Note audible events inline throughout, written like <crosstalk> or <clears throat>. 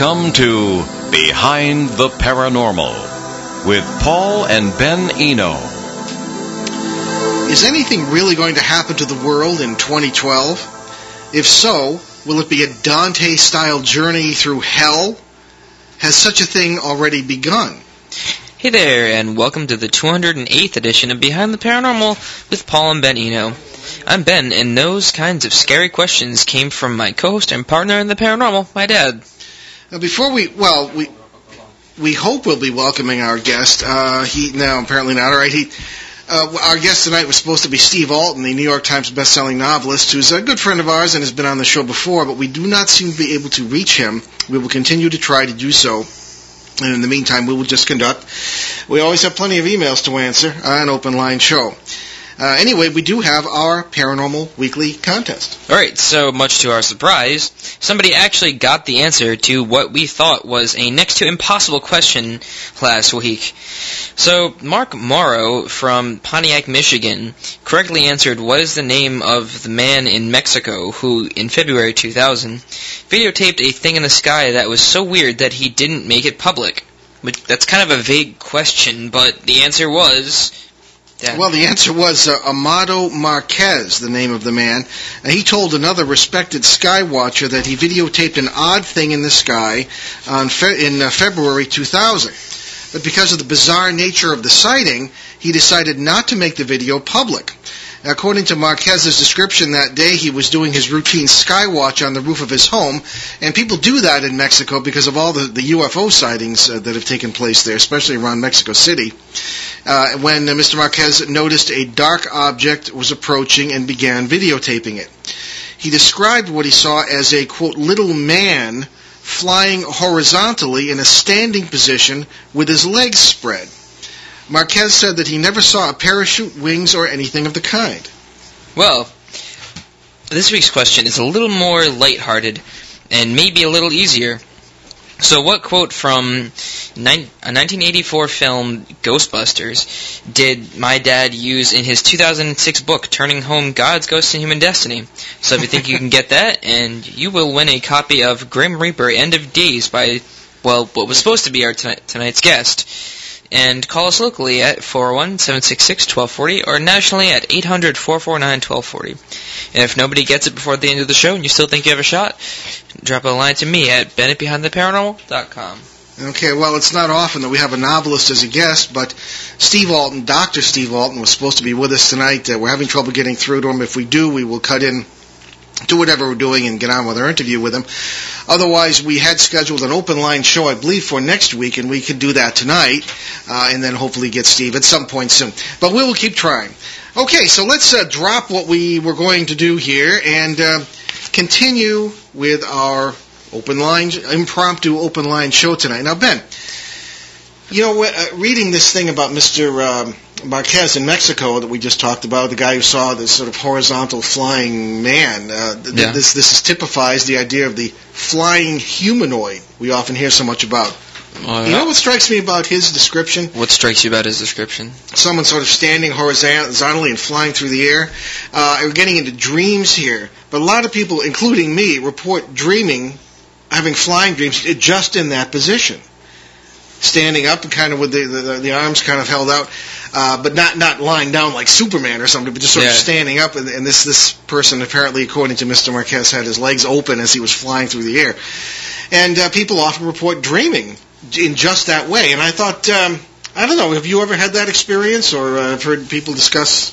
Welcome to Behind the Paranormal with Paul and Ben Eno. Is anything really going to happen to the world in 2012? If so, will it be a Dante style journey through hell? Has such a thing already begun? Hey there, and welcome to the 208th edition of Behind the Paranormal with Paul and Ben Eno. I'm Ben, and those kinds of scary questions came from my co-host and partner in the paranormal, my dad. Now, before we, well, we we hope we'll be welcoming our guest. Uh, he now apparently not. All right, he. Uh, our guest tonight was supposed to be Steve Alten, the New York Times bestselling novelist, who's a good friend of ours and has been on the show before, but we do not seem to be able to reach him. We will continue to try to do so. And in the meantime, we will just conduct. We always have plenty of emails to answer on open line show. Uh, anyway, we do have our paranormal weekly contest. Alright, so much to our surprise, somebody actually got the answer to what we thought was a next to impossible question last week. So, Mark Morrow from Pontiac, Michigan, correctly answered what is the name of the man in Mexico who, in February 2000, videotaped a thing in the sky that was so weird that he didn't make it public. That's kind of a vague question, but the answer was yeah. Well, the answer was uh, Amado Marquez, the name of the man. Uh, he told another respected sky watcher that he videotaped an odd thing in the sky fe- in uh, February 2000. But because of the bizarre nature of the sighting, he decided not to make the video public. According to Marquez's description that day, he was doing his routine sky watch on the roof of his home, and people do that in Mexico because of all the, the UFO sightings uh, that have taken place there, especially around Mexico City. Uh, when uh, Mr. Marquez noticed a dark object was approaching and began videotaping it. He described what he saw as a, quote, little man flying horizontally in a standing position with his legs spread. Marquez said that he never saw a parachute, wings, or anything of the kind. Well, this week's question is a little more lighthearted and maybe a little easier. So, what quote from a 1984 film Ghostbusters did my dad use in his 2006 book Turning Home God's Ghosts and Human Destiny? So, if you think you can get that, <laughs> and you will win a copy of Grim Reaper End of Days by, well, what was supposed to be our tonight, tonight's guest and call us locally at 401-766-1240 or nationally at 800-449-1240. And if nobody gets it before the end of the show and you still think you have a shot, drop a line to me at bennettbehindtheparanormal.com. Okay, well, it's not often that we have a novelist as a guest, but Steve Alten, Dr. Steve Alten, was supposed to be with us tonight. Uh, we're having trouble getting through to him. If we do, we will cut in do whatever we're doing and get on with our interview with him. Otherwise, we had scheduled an open line show, I believe, for next week, and we could do that tonight, uh, and then hopefully get Steve at some point soon. But we will keep trying. Okay, so let's uh, drop what we were going to do here and uh, continue with our open line, impromptu open line show tonight. Now, Ben, you know, uh, reading this thing about Mr. Um, Marquez in Mexico that we just talked about, the guy who saw this sort of horizontal flying man. Uh, th- Yeah. This this typifies the idea of the flying humanoid we often hear so much about. Uh, You know what strikes me about his description? what strikes you about his description? Someone sort of standing horizontally and flying through the air. Uh, we're getting into dreams here, but a lot of people, including me, report dreaming, having flying dreams just in that position standing up and kind of with the, the, the arms kind of held out, uh, but not not lying down like Superman or something, but just sort of standing up. And, and this this person apparently, according to Mr. Marquez, had his legs open as he was flying through the air. And uh, people often report dreaming in just that way. And I thought, um, I don't know, have you ever had that experience, or uh, have heard people discuss?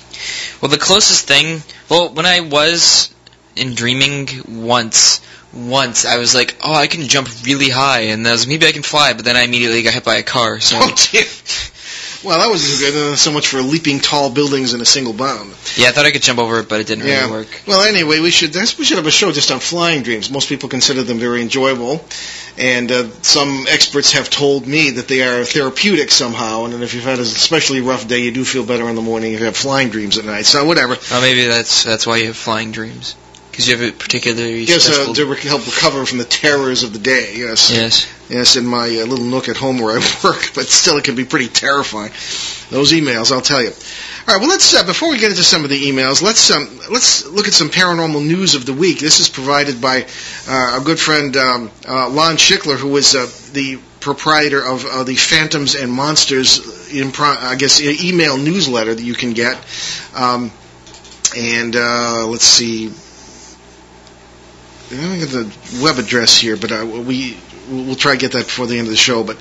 Well, the closest thing, well, when I was in dreaming once, once I was like, oh, I can jump really high, and I was maybe I can fly, but then I immediately got hit by a car. So <laughs> Oh dear. Well, that was good. Uh, so much for leaping tall buildings in a single bound. yeah, I thought I could jump over it, but it didn't Yeah. really work. Well, anyway, we should we should have a show just on flying dreams. Most people consider them very enjoyable, and uh, some experts have told me that they are therapeutic somehow. And if you've had an especially rough day, you do feel better in the morning if you have flying dreams at night. So whatever. Oh, maybe that's that's why you have flying dreams. Because you have a particularly Yes, uh, to re- help recover from the terrors of the day. Yes. yes. Yes, in my uh, little nook at home where I <laughs> work, but still it can be pretty terrifying. Those emails, I'll tell you. All right. Well, let's uh, before we get into some of the emails, let's um, let's look at some paranormal news of the week. This is provided by uh, good friend um, uh, Lon Schickler, who is uh, the proprietor of uh, the Phantoms and Monsters, impro- I guess, email newsletter that you can get. Um, and let's see. I don't get the web address here, but uh, we we'll try to get that before the end of the show. But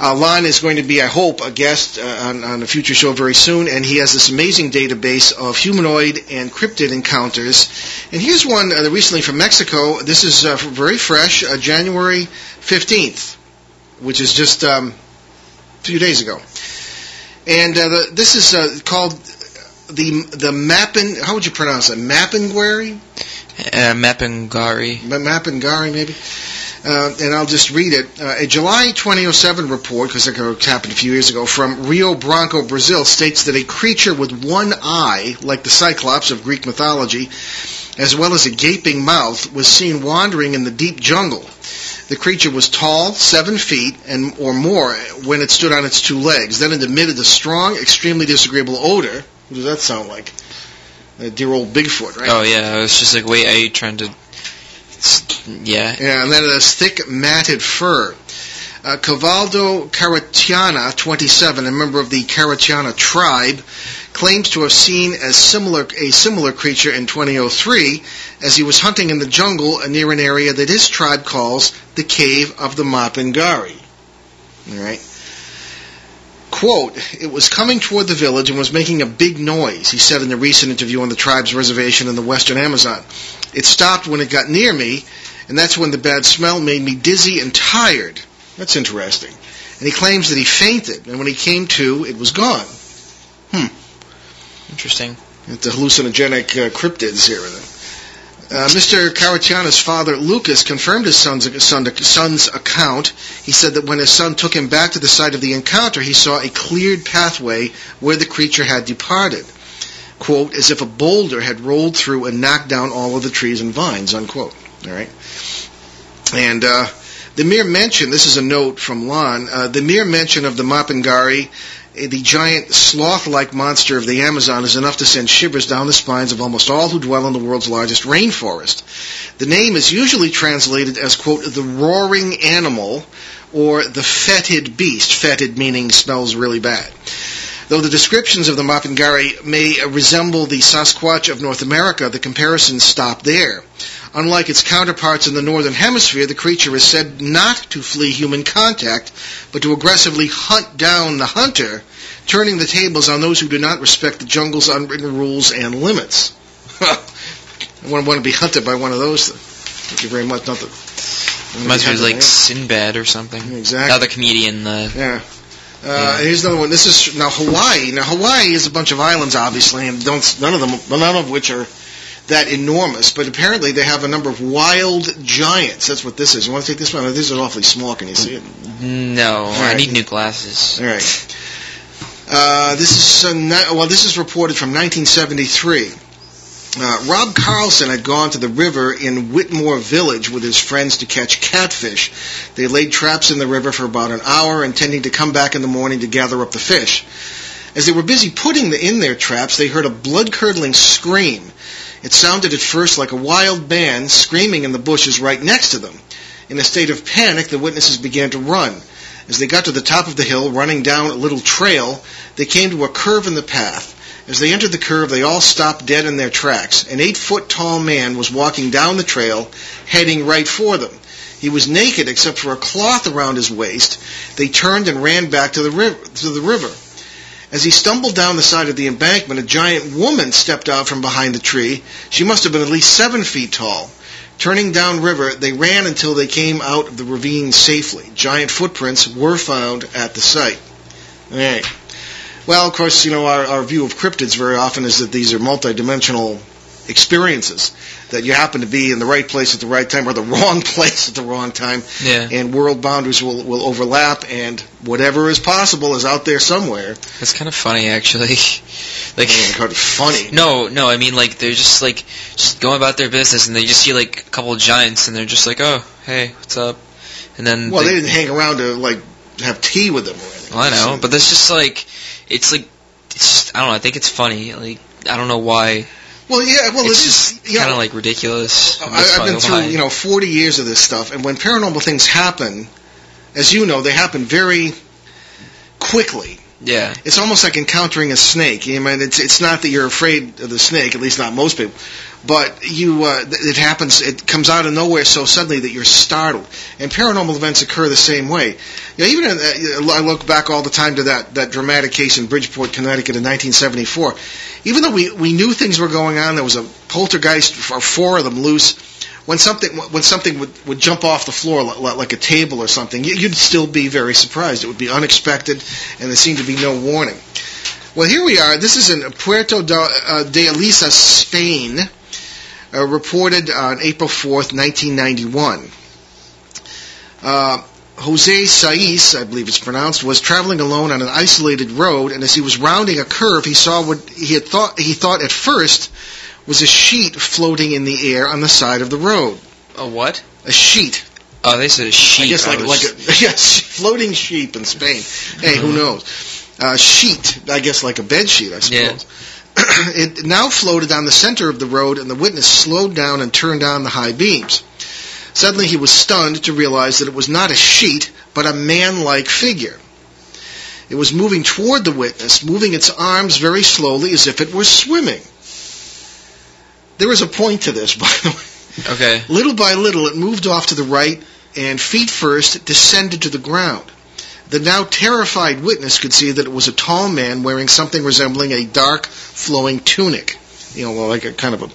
uh, Lon is going to be, I hope, a guest uh, on, on a future show very soon, and he has this amazing database of humanoid and cryptid encounters. And here's one uh, recently from Mexico. This is uh, very fresh, uh, January 15th, which is just um, a few days ago. And uh, the, this is uh, called the the Mappin. How would you pronounce it? Mapinguari? Uh, Mapangari. Ma- maybe. Uh, and I'll just read it. Uh, a July 2007 report, because it happened a few years ago, from Rio Branco, Brazil, states that a creature with one eye, like the Cyclops of Greek mythology, as well as a gaping mouth, was seen wandering in the deep jungle. The creature was tall, seven feet and or more, when it stood on its two legs. Then it emitted a strong, extremely disagreeable odor. What does that sound like? Uh, dear old Bigfoot, right? Oh yeah, I was just like, wait, are you trying to? Yeah. Yeah, and has thick, matted fur. Uh, Cavaldo Karitiana, 27, a member of the Karitiana tribe, claims to have seen as similar a similar creature in 2003 as he was hunting in the jungle near an area that his tribe calls the Cave of the Mapinguari. All right. Quote, it was coming toward the village and was making a big noise, he said in a recent interview on the tribe's reservation in the western Amazon. It stopped when it got near me, and that's when the bad smell made me dizzy and tired. That's interesting. And he claims that he fainted, and when he came to, it was gone. Hmm. Interesting. It's the hallucinogenic uh, cryptids here. Uh, Mr. Karitiana's father, Lucas, confirmed his son's, son, son's account. He said that when his son took him back to the site of the encounter, he saw a cleared pathway where the creature had departed. Quote, as if a boulder had rolled through and knocked down all of the trees and vines, unquote. All right. And uh, the mere mention, this is a note from Lon, uh, the mere mention of the Mapinguari, uh, the giant sloth-like monster of the Amazon, is enough to send shivers down the spines of almost all who dwell in the world's largest rainforest. The name is usually translated as, quote, the roaring animal or the fetid beast, fetid meaning smells really bad. Though the descriptions of the Mapinguari may resemble the Sasquatch of North America, the comparisons stop there. Unlike its counterparts in the northern hemisphere, the creature is said not to flee human contact, but to aggressively hunt down the hunter, turning the tables on those who do not respect the jungle's unwritten rules and limits. I wouldn't want to be hunted by one of those. Thank you very much. Not that. Must be like Sinbad or something. Exactly. Another comedian. Uh, Yeah. Uh, here's another one. This is now Hawaii. Now Hawaii is a bunch of islands, obviously, and don't none of them, none of which are that enormous. But apparently, they have a number of wild giants. That's what this is. You want to take this one? This is awfully small. Can you see it? no, I right. need new glasses. All right. Uh, this is uh, well. This is reported from 1973. Uh, Rob Carlson had gone to the river in Whitmore Village with his friends to catch catfish. They laid traps in the river for about an hour, intending to come back in the morning to gather up the fish. As they were busy putting the, in their traps, they heard a blood-curdling scream. It sounded at first like a wild man screaming in the bushes right next to them. In a state of panic, the witnesses began to run. As they got to the top of the hill, running down a little trail, they came to a curve in the path. As they entered the curve, they all stopped dead in their tracks. An eight-foot-tall man was walking down the trail, heading right for them. He was naked except for a cloth around his waist. They turned and ran back to the river. To the river. As he stumbled down the side of the embankment, a giant woman stepped out from behind the tree. She must have been at least seven feet tall. Turning downriver, they ran until they came out of the ravine safely. Giant footprints were found at the site. All right. Well, of course, you know, our, our view of cryptids very often is that these are multidimensional experiences, that you happen to be in the right place at the right time or the <laughs> wrong place at the wrong time, Yeah, and world boundaries will, will overlap, and whatever is possible is out there somewhere. that's kind of funny actually. <laughs> like, Oh, God, funny. no, no, I mean like they're just like just going about their business, and they just see like a couple of giants, and they're just like, oh, hey, what's up? And then Well, they didn't hang around to, like, have tea with them or anything. Well, I know, but that's just like it's like it's just, I don't know. I think it's funny. Like I don't know why. Well, yeah, well, it's it just. Yeah, kind of like ridiculous. Oh, I, I've been through, you know, 40 years of this stuff, and when paranormal things happen, as you know, they happen very quickly. Yeah. It's almost like encountering a snake. I mean, it's it's not that you're afraid of the snake, at least not most people, but you uh, it happens. It comes out of nowhere so suddenly that you're startled. And paranormal events occur the same way. You know, even in, uh, I look back all the time to that that dramatic case in Bridgeport, Connecticut, in 1974. Even though we we knew things were going on, there was a poltergeist or four of them loose when something when something would, would jump off the floor like, like a table or something, you'd still be very surprised. It would be unexpected, and there seemed to be no warning. Well, here we are. This is in Puerto de, uh, Elisa, Spain, uh, reported on April 4th, 1991. Uh, Jose Saiz, I believe it's pronounced, was traveling alone on an isolated road, and as he was rounding a curve, he saw what he had thought he thought at first was a sheet floating in the air on the side of the road. A what? A sheet. Oh, they said a sheet. I guess like I was... like a <laughs> yes, floating sheep in Spain. Hey, who knows? Uh, sheet. I guess like a bed sheet. I suppose. Yeah. <clears throat> it now floated on the center of the road, and the witness slowed down and turned on the high beams. Suddenly, he was stunned to realize that it was not a sheet, but a man-like figure. It was moving toward the witness, moving its arms very slowly as if it were swimming. There is a point to this, <laughs> by the way. Okay. Little by little, it moved off to the right and feet first descended to the ground. The now terrified witness could see that it was a tall man wearing something resembling a dark, flowing tunic. You know, like a kind of a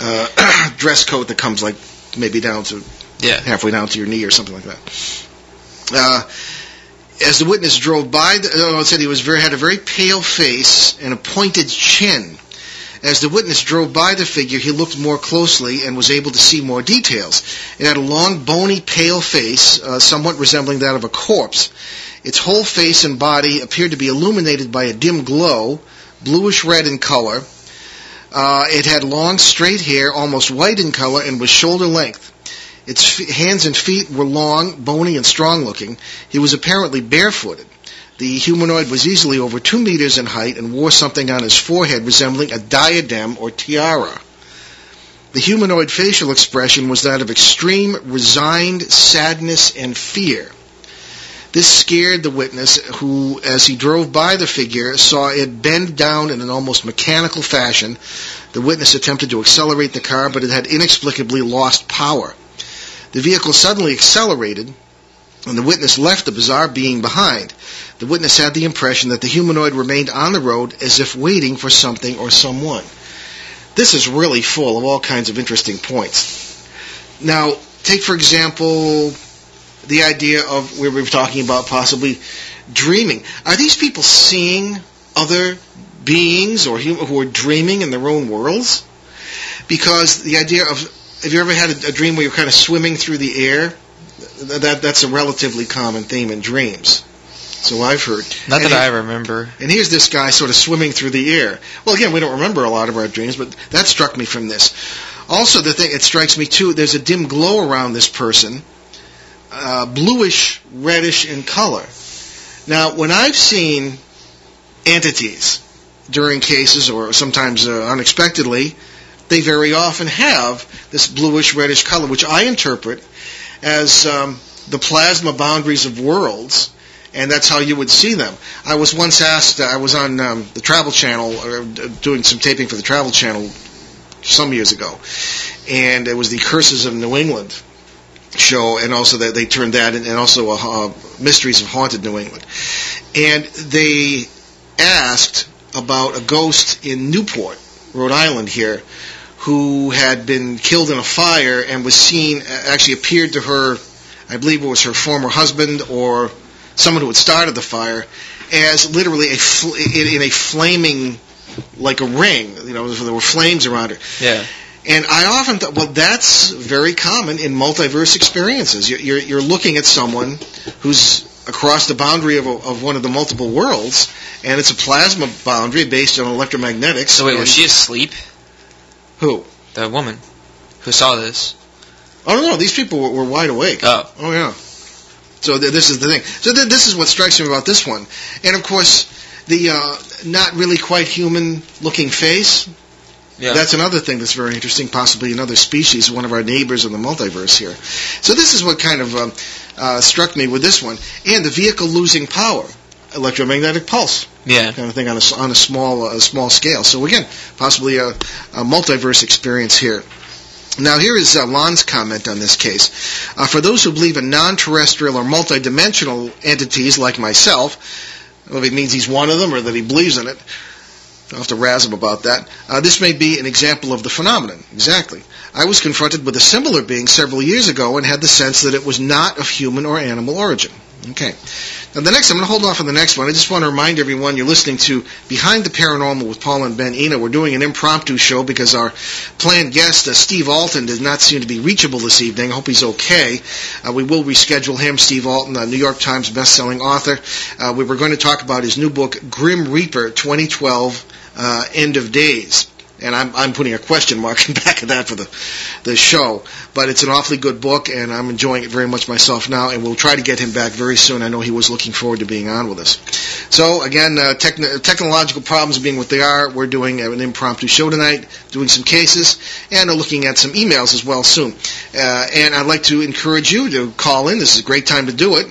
uh, <clears throat> dress coat that comes like maybe down to Yeah. halfway down to your knee or something like that. Uh, as the witness drove by, the, it said he was very had a very pale face and a pointed chin. As the witness drove by the figure, he looked more closely and was able to see more details. It had a long, bony, pale face, uh, somewhat resembling that of a corpse. Its whole face and body appeared to be illuminated by a dim glow, bluish red in color. Uh, it had long, straight hair, almost white in color, and was shoulder length. Its f- hands and feet were long, bony, and strong looking. He was apparently barefooted. The humanoid was easily over two meters in height and wore something on his forehead resembling a diadem or tiara. The humanoid facial expression was that of extreme resigned sadness and fear. This scared the witness, who, as he drove by the figure, saw it bend down in an almost mechanical fashion. The witness attempted to accelerate the car, but it had inexplicably lost power. The vehicle suddenly accelerated, and the witness left the bizarre being behind. The witness had the impression that the humanoid remained on the road as if waiting for something or someone. This is really full of all kinds of interesting points. Now, take for example the idea of where we were talking about possibly dreaming. Are these people seeing other beings or hum- who are dreaming in their own worlds? Because the idea of have you ever had a, a dream where you're kind of swimming through the air? That that's a relatively common theme in dreams. So I've heard. Not And that he- I remember. and here's this guy sort of swimming through the air. Well, again, we don't remember a lot of our dreams, but that struck me from this. Also, the thing it strikes me too. There's a dim glow around this person, uh, bluish, reddish in color. Now, when I've seen entities during cases, or sometimes uh, unexpectedly, they very often have this bluish, reddish color, which I interpret as um, the plasma boundaries of worlds and that's how you would see them. I was once asked, uh, I was on um, the Travel Channel, or uh, doing some taping for the Travel Channel some years ago, and it was the Curses of New England show, and also that they turned that, and also uh, uh, Mysteries of Haunted New England, and they asked about a ghost in Newport, Rhode Island here, who had been killed in a fire and was seen, actually appeared to her, I believe it was her former husband or someone who had started the fire, as literally a fl- in, in a flaming, like a ring. You know, there were flames around her. Yeah. And I often thought, well, that's very common in multiverse experiences. You're, you're, you're looking at someone who's across the boundary of, a, of one of the multiple worlds, and it's a plasma boundary based on electromagnetics. So wait, was she asleep? who? The woman who saw this. Oh no, no, these people were, were wide awake. Oh. Oh yeah. So th- this is the thing. So th- this is what strikes me about this one, and of course, the uh, not really quite human looking face. Yeah. That's another thing that's very interesting, possibly another species, one of our neighbors in the multiverse here. So this is what kind of um, uh, struck me with this one. And the vehicle losing power, electromagnetic pulse yeah. kind of thing on a, on a small a small scale. So again, possibly a, a multiverse experience here. Now here is uh, Lon's comment on this case. Uh, for those who believe in non-terrestrial or multidimensional entities like myself, well, if it means he's one of them or that he believes in it, I'll have to razz him about that. Uh, this may be an example of the phenomenon. Exactly. I was confronted with a similar being several years ago and had the sense that it was not of human or animal origin. Okay. Now the next, I'm going to hold off on the next one. I just want to remind everyone you're listening to Behind the Paranormal with Paul and Ben Eno. We're doing an impromptu show because our planned guest, uh, Steve Alten, does not seem to be reachable this evening. I hope he's okay. Uh, we will reschedule him, Steve Alten, a New York Times best-selling author. Uh, we were going to talk about his new book, Grim Reaper 2012 uh, End of Days and I'm, I'm putting a question mark in <laughs> back of that for the, the show. But it's an awfully good book, and I'm enjoying it very much myself now, and we'll try to get him back very soon. I know he was looking forward to being on with us. So, again, uh, techn- technological problems being what they are, we're doing an impromptu show tonight, doing some cases, and uh, looking at some emails as well soon. Uh, and I'd like to encourage you to call in. This is a great time to do it.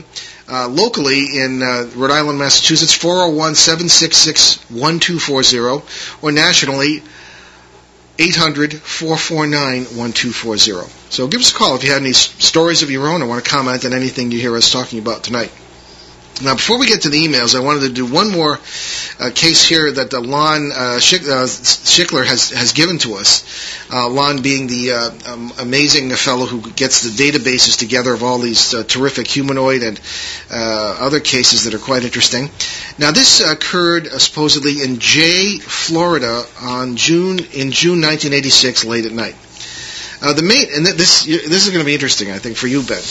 Uh, locally in uh, Rhode Island, Massachusetts, 401 766 1240, or nationally, 800-449-1240. So give us a call if you have any stories of your own or want to comment on anything you hear us talking about tonight. Now, before we get to the emails, I wanted to do one more uh, case here that uh, Lon uh, Schick, uh, Schickler has, has given to us. Uh, Lon being the uh, um, amazing fellow who gets the databases together of all these terrific humanoid and other cases that are quite interesting. Now, this occurred supposedly in Jay, Florida, on June in June 1986, late at night. Uh, the main and th- this this is going to be interesting, I think, for you, Ben.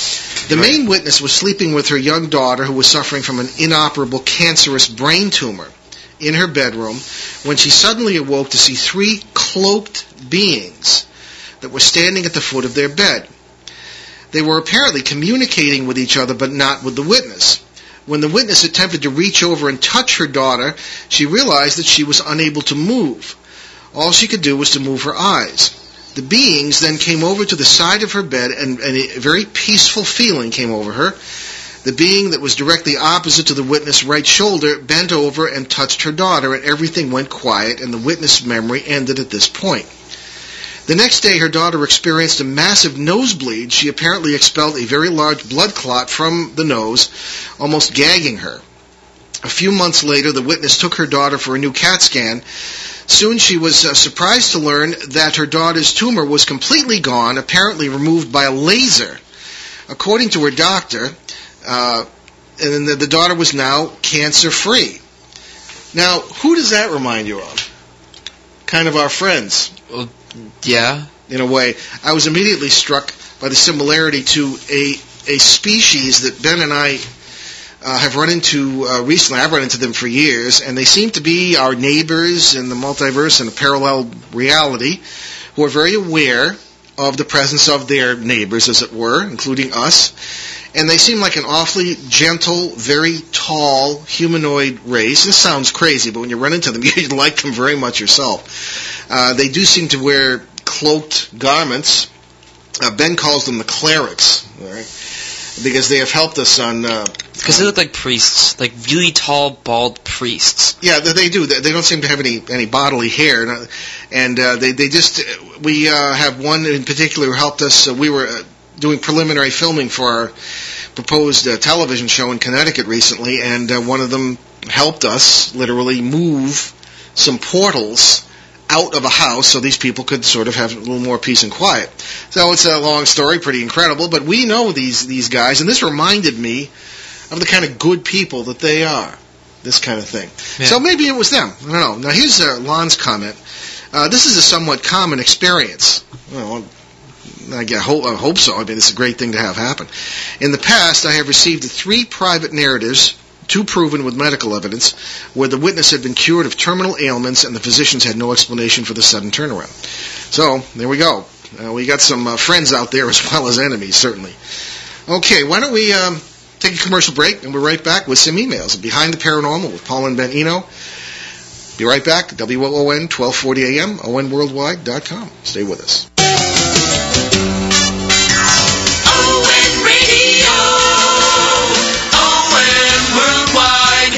The Right. main witness was sleeping with her young daughter, who was suffering from an inoperable cancerous brain tumor, in her bedroom when she suddenly awoke to see three cloaked beings that were standing at the foot of their bed. They were apparently communicating with each other, but not with the witness. When the witness attempted to reach over and touch her daughter, she realized that she was unable to move. All she could do was to move her eyes. The beings then came over to the side of her bed, and, and a very peaceful feeling came over her. The being that was directly opposite to the witness' right shoulder bent over and touched her daughter, and everything went quiet, and the witness' memory ended at this point. The next day, her daughter experienced a massive nosebleed. She apparently expelled a very large blood clot from the nose, almost gagging her. A few months later, the witness took her daughter for a new CAT scan. Soon she was uh, surprised to learn that her daughter's tumor was completely gone, apparently removed by a laser. According to her doctor, uh, and the, the daughter was now cancer free. Now, who does that remind you of? Kind of our friends, Well, Yeah. in a way. I was immediately struck by the similarity to a a species that Ben and I uh, have run into uh, recently. I've run into them for years, and they seem to be our neighbors in the multiverse and a parallel reality, who are very aware of the presence of their neighbors, as it were, including us. And they seem like an awfully gentle, very tall humanoid race. This sounds crazy, but when you run into them, <laughs> you like them very much yourself. Uh, they do seem to wear cloaked garments. Uh, ben calls them the clerics, right? because they have helped us on. Because they look like priests, like really tall, bald priests. yeah, they, do. They, don't seem to have any any bodily hair, and, uh, uh, they they just. We uh, have one in particular who helped us. Uh, we were uh, doing preliminary filming for our proposed uh, television show in Connecticut recently, and uh, one of them helped us literally move some portals out of a house so these people could sort of have a little more peace and quiet. So it's a long story, pretty incredible, but we know these these guys, and this reminded me of the kind of good people that they are. This kind of thing. Yeah. So maybe it was them. I don't know. Now here's uh, Lon's comment. Uh, this is a somewhat common experience. Well, I get- hope, I hope so. I mean, it's a great thing to have happen. In the past, I have received three private narratives, two proven with medical evidence, where the witness had been cured of terminal ailments and the physicians had no explanation for the sudden turnaround. So, there we go. Uh, we got some uh, friends out there as well as enemies, certainly. Okay, why don't we um, take a commercial break, and we're right back with some emails. Behind the Paranormal with Paul and Ben Eno. Be right back. WOON 1240 AM, ONWorldwide.com. Stay with us.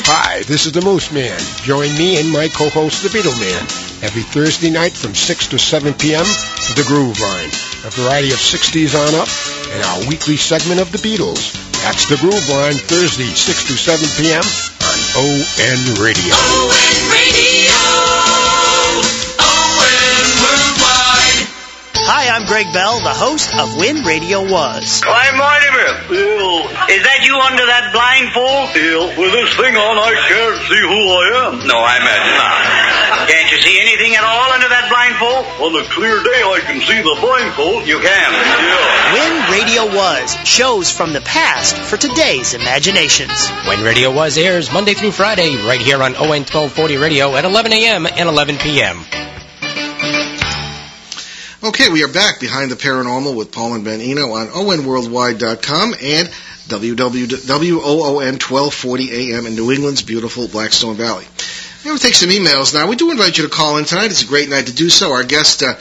Hi, this is the Moose Man. Join me and my co-host, the Beetle Man, every Thursday night from 6 to 7 p.m. for the Groove Line, a variety of 60s on up, and our weekly segment of the Beatles. That's the Groove Line, Thursday, 6 to 7 p.m. on ON Radio. ON Radio. ON Worldwide! Hi, I'm Greg Bell, the host of When Radio Was. I'm Mortimer. Bill. Is that you under that blindfold? Bill, with this thing on, I can't see who I am. No, I imagine not. Can't you see anything at all under that blindfold? On a clear day, I can see the blindfold. You can? Yeah. When Radio Was, shows from the past for today's imaginations. When Radio Was airs Monday through Friday, right here on ON 1240 Radio at 11 a.m. and 11 p.m. Okay, we are back behind the paranormal with Paul and Ben Eno on onworldwide.com and WOON 1240 AM in New England's beautiful Blackstone Valley. We'll take some emails now. We do invite you to call in tonight. It's a great night to do so. Our guest, uh,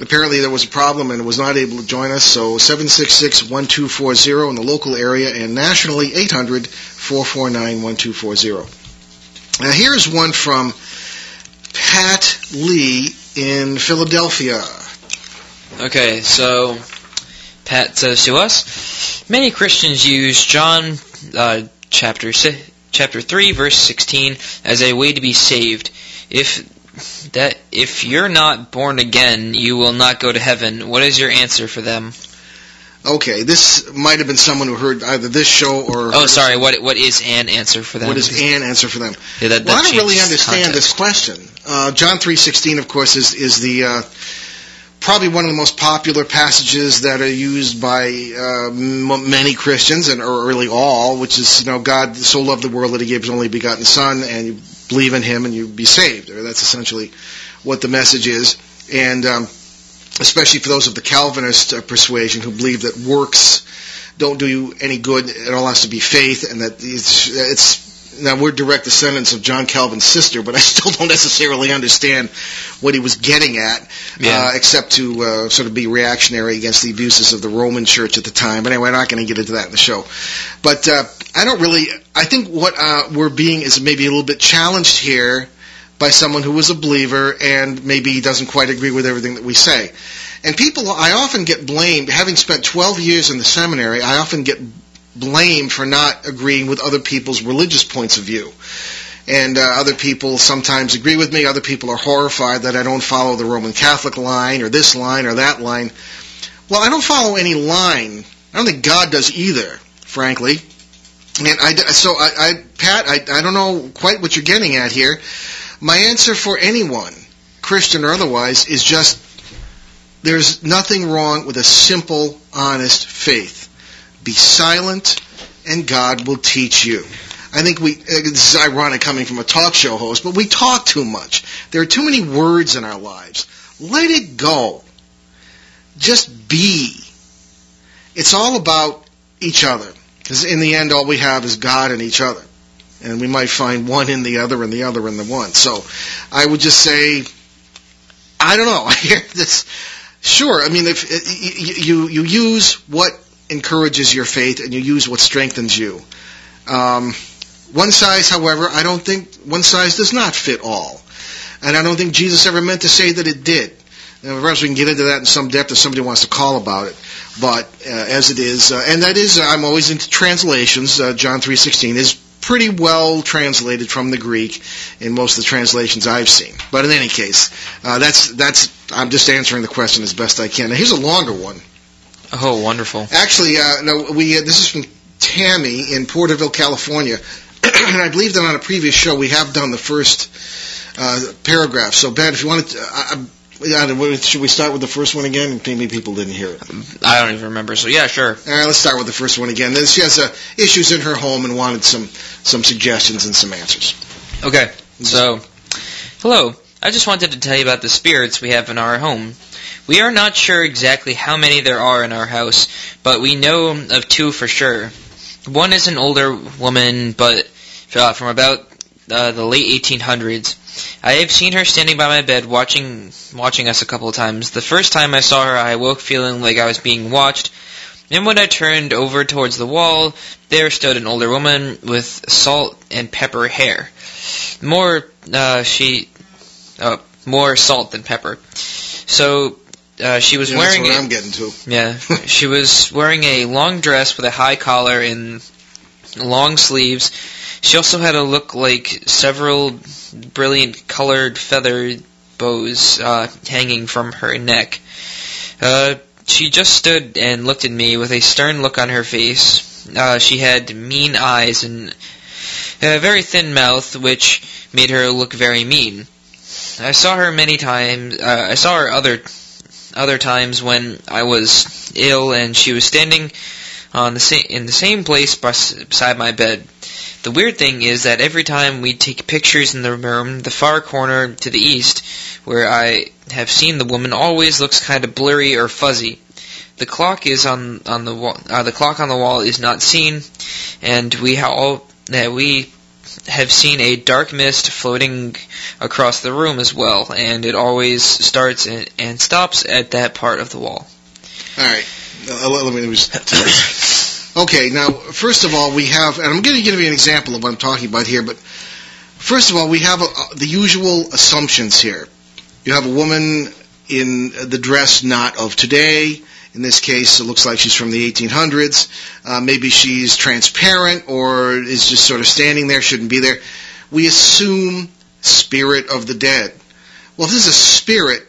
apparently there was a problem and was not able to join us, so 766-1240 in the local area and nationally 800-449-1240. Now here's one from Pat Lee in Philadelphia. Okay, so Pat says to us, many Christians use John uh, chapter si- chapter three verse sixteen as a way to be saved. If that if you're not born again, you will not go to heaven. What is your answer for them? Okay, this might have been someone who heard either this show or. Oh, sorry. What what is an answer for them? What is an answer for them? Yeah, that, that well, I don't really understand context. this question. Uh, John three sixteen, of course, is is the uh, probably one of the most popular passages that are used by uh, m- many Christians and or really all, which is you know God so loved the world that He gave His only begotten Son, and you believe in Him and you be saved. Or that's essentially what the message is, and um, especially for those of the Calvinist uh, persuasion who believe that works don't do you any good. It all has to be faith, and that it's, it's now we're direct descendants of John Calvin's sister, but I still don't necessarily understand what he was getting at, Yeah. uh, except to uh, sort of be reactionary against the abuses of the Roman Church at the time. But anyway, I'm not going to get into that in the show. But uh, I don't really. I think what uh, we're being is maybe a little bit challenged here by someone who was a believer and maybe doesn't quite agree with everything that we say. And people, I often get blamed, having spent 12 years in the seminary, I often get blamed for not agreeing with other people's religious points of view. And uh, other people sometimes agree with me, other people are horrified that I don't follow the Roman Catholic line or this line or that line. Well, I don't follow any line. I don't think God does either, frankly. And I, so I, I Pat, I, I don't know quite what you're getting at here. My answer for anyone, Christian or otherwise, is just there's nothing wrong with a simple, honest faith. Be silent, and God will teach you. I think we, this is ironic coming from a talk show host, but we talk too much. There are too many words in our lives. Let it go. Just be. It's all about each other. Because in the end, all we have is God and each other. And we might find one in the other and the other in the one. So I would just say, I don't know. <laughs> I hear this. Sure. I mean, if you, you, you use what encourages your faith and you use what strengthens you. Um, one size, however, I don't think one size does not fit all. And I don't think Jesus ever meant to say that it did. Now, perhaps we can get into that in some depth if somebody wants to call about it. But uh, as it is, uh, and that is, I'm always into translations. Uh, John 3:16 is pretty well translated from the Greek in most of the translations I've seen. But in any case, uh, that's that's. I'm just answering the question as best I can. Now, here's a longer one. Oh, wonderful. Actually, uh, no, we uh, this is from Tammy in Porterville, California, <clears throat> and I believe that on a previous show we have done the first uh, paragraph. So, Ben, if you want to, uh, I, I should we start with the first one again? Maybe people didn't hear it. I don't even remember. So yeah, sure. All right, let's start with the first one again. Then She has uh, issues in her home and wanted some some suggestions and some answers. Okay. So, hello. I just wanted to tell you about the spirits we have in our home. We are not sure exactly how many there are in our house, but we know of two for sure. One is an older woman, but uh, from about uh, the late 1800s. I have seen her standing by my bed watching watching us a couple of times. The first time I saw her, I woke feeling like I was being watched. And when I turned over towards the wall, there stood an older woman with salt and pepper hair. More, uh, she, uh, more salt than pepper. So, uh, she was Yeah, wearing. that's what a- I'm getting to. <laughs> yeah, she was wearing a long dress with a high collar and long sleeves. She also had a look like several brilliant colored feather bows uh, hanging from her neck. Uh, she just stood and looked at me with a stern look on her face. Uh, she had mean eyes and a very thin mouth, which made her look very mean. I saw her many times. Uh, I saw her other other times when I was ill and she was standing on the same in the same place bes- beside my bed. The weird thing is that every time we take pictures in the room, the far corner to the east, where I have seen the woman, always looks kind of blurry or fuzzy. The clock is on on the wall. Uh, the clock on the wall is not seen, and we all that we have seen a dark mist floating across the room as well, and it always starts and, and stops at that part of the wall. All right. Uh, let, me, just- okay, now, first of all, we have, and I'm going to give you an example of what I'm talking about here, but first of all, we have uh the usual assumptions here. You have a woman in the dress not of today. In this case, it looks like she's from the 1800s. Uh, maybe she's transparent or is just sort of standing there, shouldn't be there. We assume spirit of the dead. Well, if this is a spirit,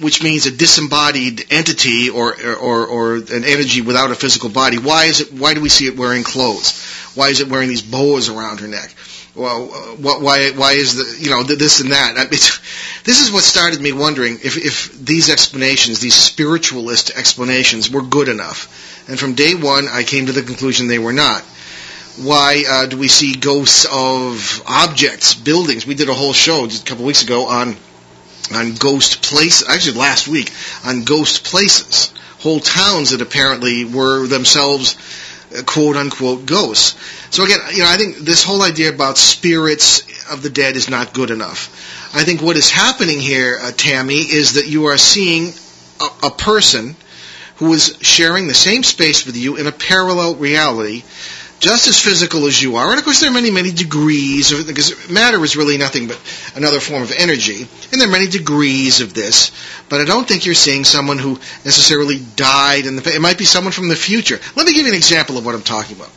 which means a disembodied entity or, or, or an energy without a physical body. Why is it? Why do we see it wearing clothes? Why is it wearing these boas around her neck? Well, uh, wh- why? Why is the you know th- this and that? <laughs> This is what started me wondering if if these explanations, these spiritualist explanations, were good enough. And from day one, I came to the conclusion they were not. Why uh, do we see ghosts of objects, buildings? We did a whole show just a couple weeks ago on on ghost places, actually last week, on ghost places, whole towns that apparently were themselves quote unquote ghosts. So again, you know, I think this whole idea about spirits of the dead is not good enough. I think what is happening here, uh, Tammy, is that you are seeing a, a person who is sharing the same space with you in a parallel reality, just as physical as you are. And of course, there are many, many degrees of because matter is really nothing but another form of energy, and there are many degrees of this. But I don't think you're seeing someone who necessarily died in the. It might be someone from the future. Let me give you an example of what I'm talking about.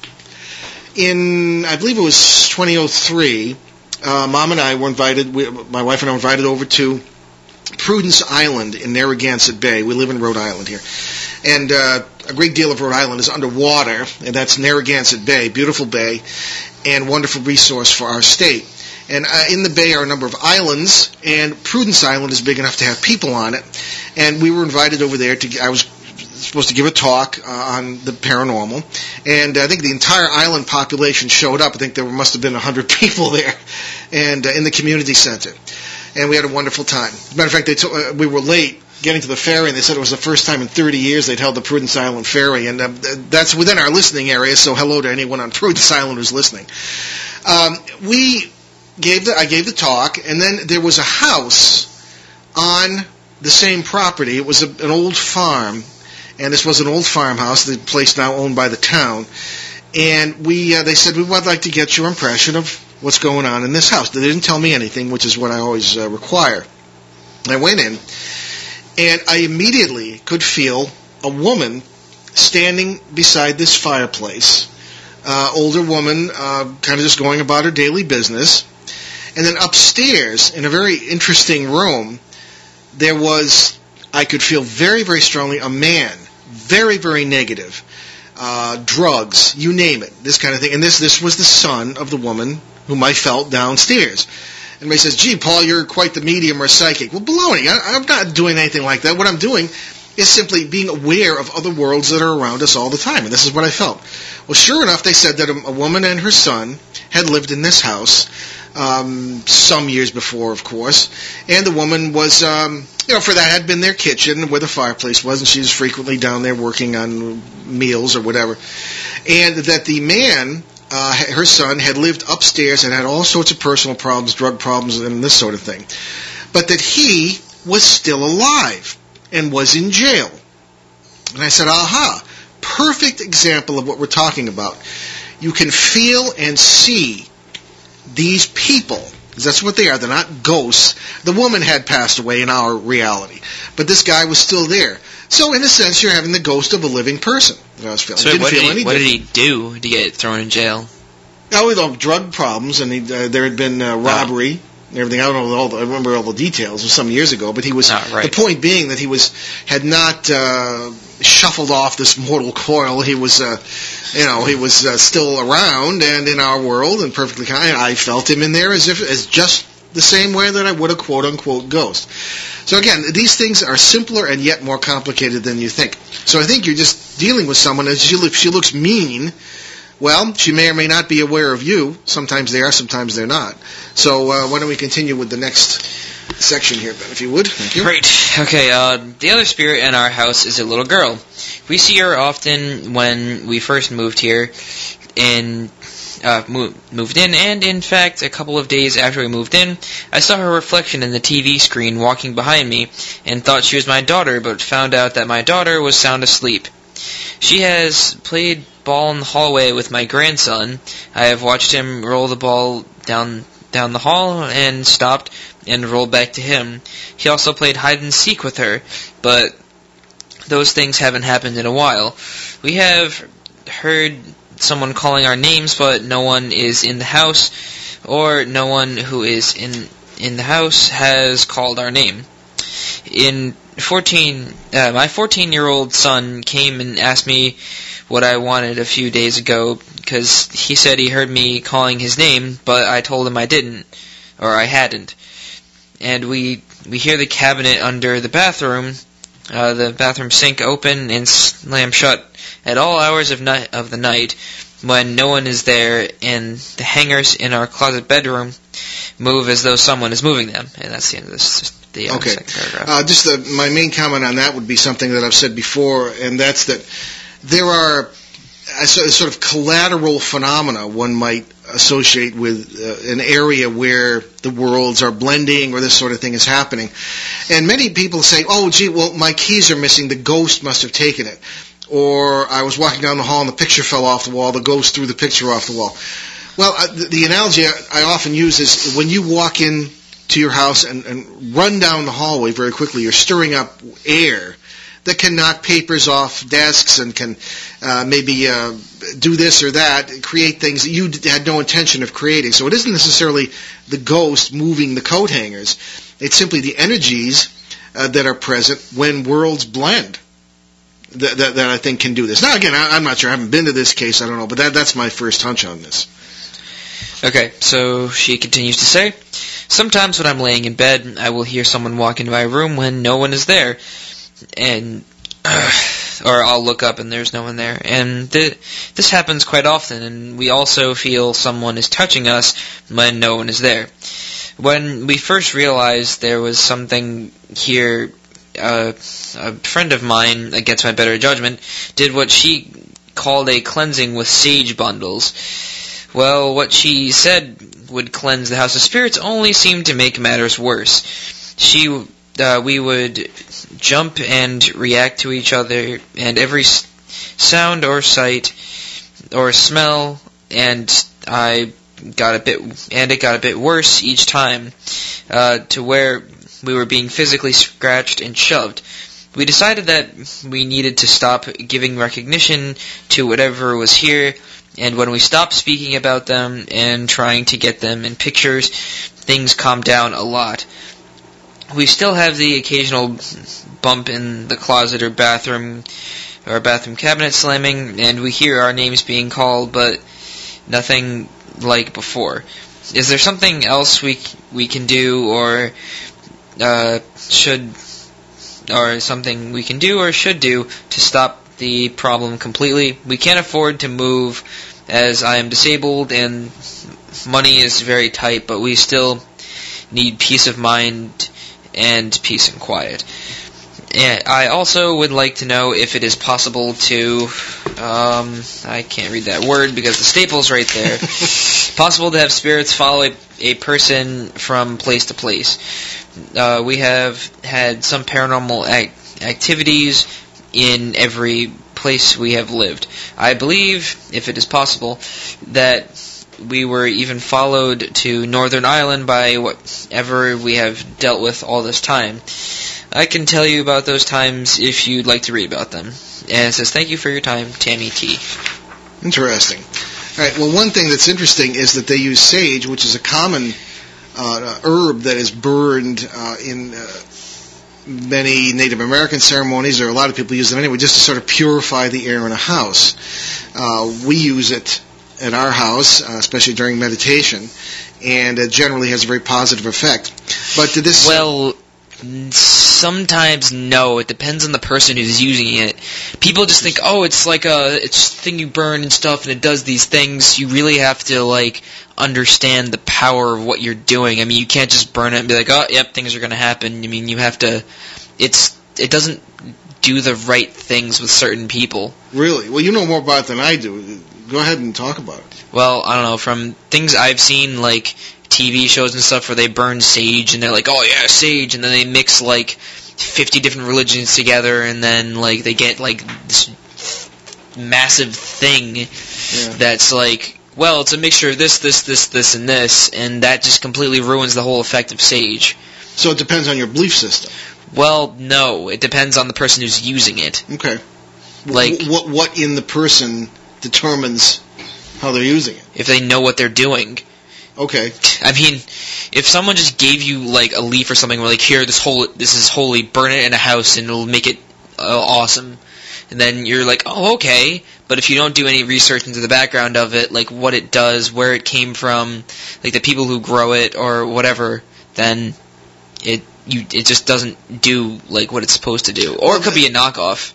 In I believe it was 2003, uh, Mom and I were invited. We, my wife and I were invited over to Prudence Island in Narragansett Bay. We live in Rhode Island here. And uh, a great deal of Rhode Island is underwater, and that's Narragansett Bay, beautiful bay, and wonderful resource for our state. And uh, in the bay are a number of islands, and Prudence Island is big enough to have people on it. And we were invited over there to. I was supposed to give a talk uh, on the paranormal, and I think the entire island population showed up. I think there must have been 100 <laughs> people there, and uh, in the community center, and we had a wonderful time. As a matter of fact, they told, uh, we were late getting to the ferry, and they said it was the first time in 30 years they'd held the Prudence Island ferry, and th- that's within our listening area. So hello to anyone on <laughs> Prudence Island who's listening. Um, we gave the I gave the talk, and then there was a house on the same property. It was a, an old farm, and this was an old farmhouse, the place now owned by the town. And we, uh, they said, we would like to get your impression of what's going on in this house. They didn't tell me anything, which is what I always uh, require. I went in, and I immediately could feel a woman standing beside this fireplace. Uh, older woman, uh, kind of just going about her daily business. And then upstairs, in a very interesting room, there was, I could feel very, very strongly, a man, very, very negative. Uh, drugs, you name it, this kind of thing. And this, this was the son of the woman whom I felt downstairs. And he says, gee, Paul, you're quite the medium or psychic. Well, baloney. I, I'm not doing anything like that. What I'm doing is simply being aware of other worlds that are around us all the time. And this is what I felt. Well, sure enough, they said that a, a woman and her son had lived in this house um, some years before, of course. And the woman was, um, you know, for that had been their kitchen where the fireplace was, and she was frequently down there working on meals or whatever. And that the man, uh, her son, had lived upstairs and had all sorts of personal problems, drug problems, and this sort of thing. But that he was still alive and was in jail. And I said, aha, perfect example of what we're talking about. You can feel and see these people. That's what they are. They're not ghosts. The woman had passed away in our reality, but this guy was still there. So, in a sense, you're having the ghost of a living person. That I was feeling. So Didn't what did, feel he, any what did he do to get thrown in jail? Oh, with all drug problems, and he, uh, there had been uh, robbery and everything. I don't know all the, I remember all the details. It was some years ago, but he was. Ah, right. The point being that he was had not uh, shuffled off this mortal coil. He was, uh, you know, he was uh, still around and in our world and perfectly kind. I felt him in there as if as just the same way that I would a quote unquote ghost. So again, these things are simpler and yet more complicated than you think. So I think you're just dealing with someone as she she looks mean. Well, she may or may not be aware of you. Sometimes they are, sometimes they're not. So uh, why don't we continue with the next section here, Ben, if you would? Thank you. Great. Okay, uh, the other spirit in our house is a little girl. We see her often when we first moved here, in uh, mo- moved in, and in fact, a couple of days after we moved in, I saw her reflection in the TV screen walking behind me, and thought she was my daughter, but found out that my daughter was sound asleep. She has played ball in the hallway with my grandson. I have watched him roll the ball down down the hall and stopped and rolled back to him. He also played hide and seek with her, but those things haven't happened in a while. We have heard someone calling our names, but no one is in the house, or no one who is in in the house has called our name. In 14, uh, my 14 year old son came and asked me what I wanted a few days ago because he said he heard me calling his name, but I told him I didn't, or I hadn't. And we we hear the cabinet under the bathroom, uh, the bathroom sink open and slam shut at all hours of night of the night when no one is there, and the hangers in our closet bedroom move as though someone is moving them. And that's the end of this. The uh, Okay. second paragraph. Uh, just the, my main comment on that would be something that I've said before, and that's that there are a so- sort of collateral phenomena one might associate with uh, an area where the worlds are blending or this sort of thing is happening. And many people say, oh, gee, well, my keys are missing. The ghost must have taken it. Or I was walking down the hall and the picture fell off the wall. The ghost threw the picture off the wall. Well, uh, the, the analogy I, I often use is when you walk in to your house and, and run down the hallway very quickly, you're stirring up air that can knock papers off desks and can uh, maybe uh, do this or that, create things that you had no intention of creating. So it isn't necessarily the ghost moving the coat hangers. It's simply the energies uh, that are present when worlds blend. That, that, that I think can do this. Now, again, I, I'm not sure. I haven't been to this case. I don't know, but that, that's my first hunch on this. Okay, so she continues to say, Sometimes when I'm laying in bed, I will hear someone walk into my room when no one is there, and <sighs> or I'll look up and there's no one there. And th- this happens quite often, and we also feel someone is touching us when no one is there. When we first realized there was something here, a friend of mine, against my better judgment, did what she called a cleansing with sage bundles. Well, what she said would cleanse the house of spirits only seemed to make matters worse. She, uh, we would jump and react to each other, and every sound or sight or smell, and I got a bit, and it got a bit worse each time, uh, to where we were being physically scratched and shoved. We decided that we needed to stop giving recognition to whatever was here, and when we stopped speaking about them and trying to get them in pictures, things calmed down a lot. We still have the occasional bump in the closet or bathroom or bathroom cabinet slamming, and we hear our names being called, but nothing like before. Is there something else we we can do, or uh, should, or something we can do or should do to stop the problem completely? We can't afford to move, as I am disabled and money is very tight, but we still need peace of mind and peace and quiet. I also would like to know if it is possible to, um, I can't read that word because the staple's right there. <laughs> possible to have spirits follow a, a person from place to place. Uh, we have had some paranormal ac- activities in every place we have lived. I believe, if it is possible, that we were even followed to Northern Ireland by whatever we have dealt with all this time. I can tell you about those times if you'd like to read about them. And it says, thank you for your time, Tammy T. Interesting. All right. Well, one thing that's interesting is that they use sage, which is a common uh, herb that is burned uh, in uh, many Native American ceremonies, or a lot of people use it anyway, just to sort of purify the air in a house. Uh, we use it at our house, uh, especially during meditation, and it generally has a very positive effect. But this, Well, sometimes no. It depends on the person who's using it. People just think, oh, it's like a it's a thing you burn and stuff, and it does these things. You really have to like understand the power of what you're doing. I mean, you can't just burn it and be like, oh, yep, things are going to happen. I mean, you have to. It's it doesn't do the right things with certain people. really, well, you know more about it than I do. Go ahead and talk about it. Well, I don't know. From things I've seen, like TV shows and stuff, where they burn sage and they're like, "Oh yeah, sage," and then they mix like fifty different religions together, and then like they get like this massive thing Yeah. that's like, well, it's a mixture of this, this, this, this, and this, and that just completely ruins the whole effect of sage. So it depends on your belief system. Well, no, it depends on the person who's using it. Okay. Like- what what in the person determines how they're using it? If they know what they're doing. Okay. I mean, if someone just gave you like a leaf or something, like here, this whole this is holy, burn it in a house and it'll make it uh, awesome, and then you're like, oh okay. But if you don't do any research into the background of it, like what it does, where it came from, like the people who grow it or whatever, then it you it just doesn't do like what it's supposed to do, or it could be a knockoff.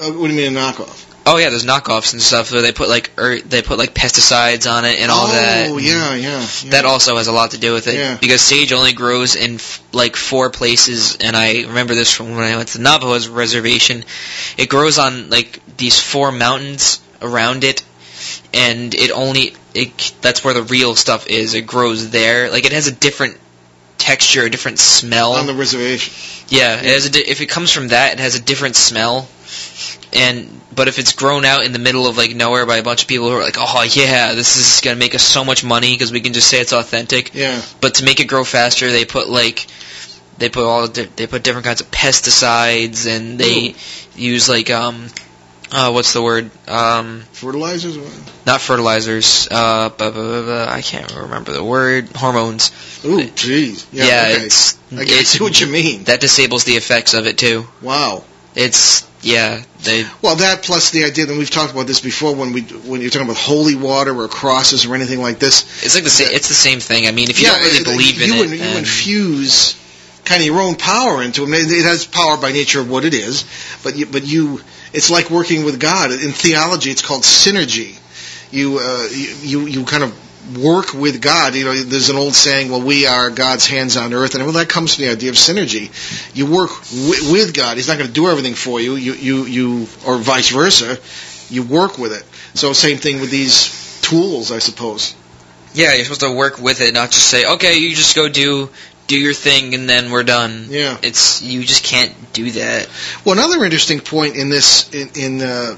Uh, what do you mean a knockoff? Oh yeah, there's knockoffs and stuff where they put like er, they put like pesticides on it and all oh, that. yeah, yeah, yeah. That also has a lot to do with it Yeah. because sage only grows in f- like four places, and I remember this from when I went to the Navajo's reservation. It grows on like these four mountains around it, and it only it that's where the real stuff is. It grows there. Like it has a different texture, a different smell. on the reservation. Yeah, it has a di- if it comes from that, it has a different smell. And but if it's grown out in the middle of like nowhere by a bunch of people who are like, oh yeah, this is gonna make us so much money because we can just say it's authentic. Yeah. But to make it grow faster, they put like they put all di- they put different kinds of pesticides and they use like um uh what's the word um Fertilizers? Not fertilizers uh bu- bu- bu- I can't remember the word hormones. Ooh, jeez. Yeah, Yeah, okay. it's I, I it's- see <laughs> what you mean. That disables the effects of it too. Wow. It's yeah, they Well, that plus the idea that we've talked about this before when we when you're talking about holy water or crosses or anything like this. It's like the same. It's the same thing. I mean, if you yeah, don't really believe in you, it, in- you infuse kind of your own power into it. It it has power by nature of what it is, but you, but you, it's like working with God. In theology, it's called synergy. You uh, you you you kind of work with God. You know, there's an old saying, "Well, we are God's hands on earth," and well, that comes from the idea of synergy. You work wi- with God. He's not going to do everything for you. You you you or vice versa. You work with it. So same thing with these tools, I suppose. yeah, you're supposed to work with it, not just say, okay, you just go do do your thing and then we're done. Yeah. It's you just can't do that. Well, another interesting point in this in, in uh,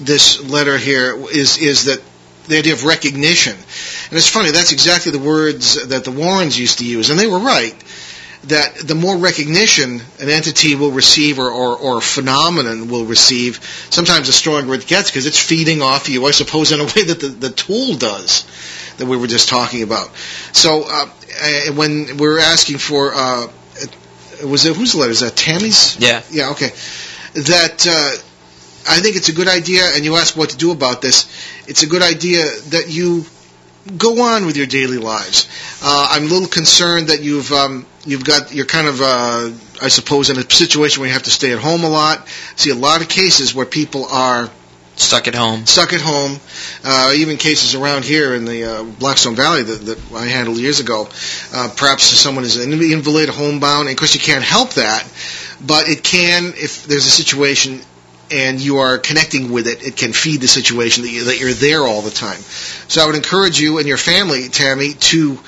this letter here is is that the idea of recognition, and it's funny. That's exactly the words that the Warrens used to use, and they were right. That the more recognition an entity will receive or, or, or a phenomenon will receive, sometimes the stronger it gets because it's feeding off you, I suppose, in a <laughs> way that the, the tool does that we were just talking about. So uh, when we're asking for, uh, was it whose letter is that? Tammy's? Yeah. Yeah, okay. That uh, I think it's a good idea, and you ask what to do about this. It's a good idea that you go on with your daily lives. Uh, I'm a little concerned that you've um, you've got you're kind of uh, I suppose in a situation where you have to stay at home a lot. See a lot of cases where people are stuck at home. stuck at home. Uh, even cases around here in the uh, Blackstone Valley that, that I handled years ago. Uh, perhaps someone is an invalid, homebound, and of course you can't help that, but it can if there's a situation and you are connecting with it, it can feed the situation that, you, that you're there all the time. So I would encourage you and your family, Tammy, to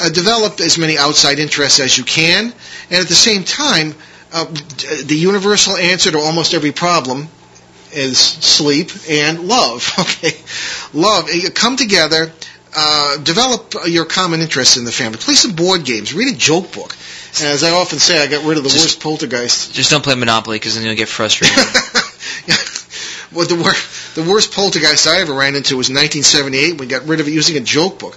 uh, develop as many outside interests as you can, and at the same time, uh, the universal answer to almost every problem is sleep and love. <laughs> Okay, love. Come together, uh, develop your common interests in the family. Play some board games. Read a joke book. And as I often say, I got rid of the Just- worst poltergeist. Just don't play Monopoly because then you'll get frustrated. <laughs> <laughs> well, the, wor- the worst poltergeist I ever ran into was 1978. when We got rid of it using a joke book.